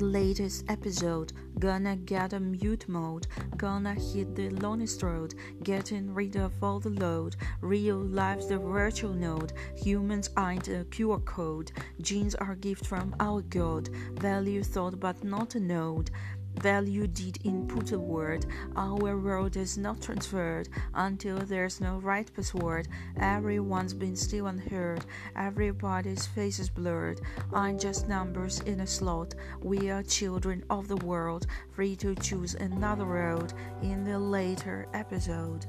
latest episode. Gonna get a mute mode. Gonna hit the loneliest road. Getting rid of all the load. Real life's the virtual node. Humans aren't a QR code. Genes are gift from our God. Value thought but not a node value did input a word. Our world is not transferred until there's no right password. Everyone's been still unheard. Everybody's face is blurred. I'm just numbers in a slot. We are children of the world, free to choose another road in the later episode.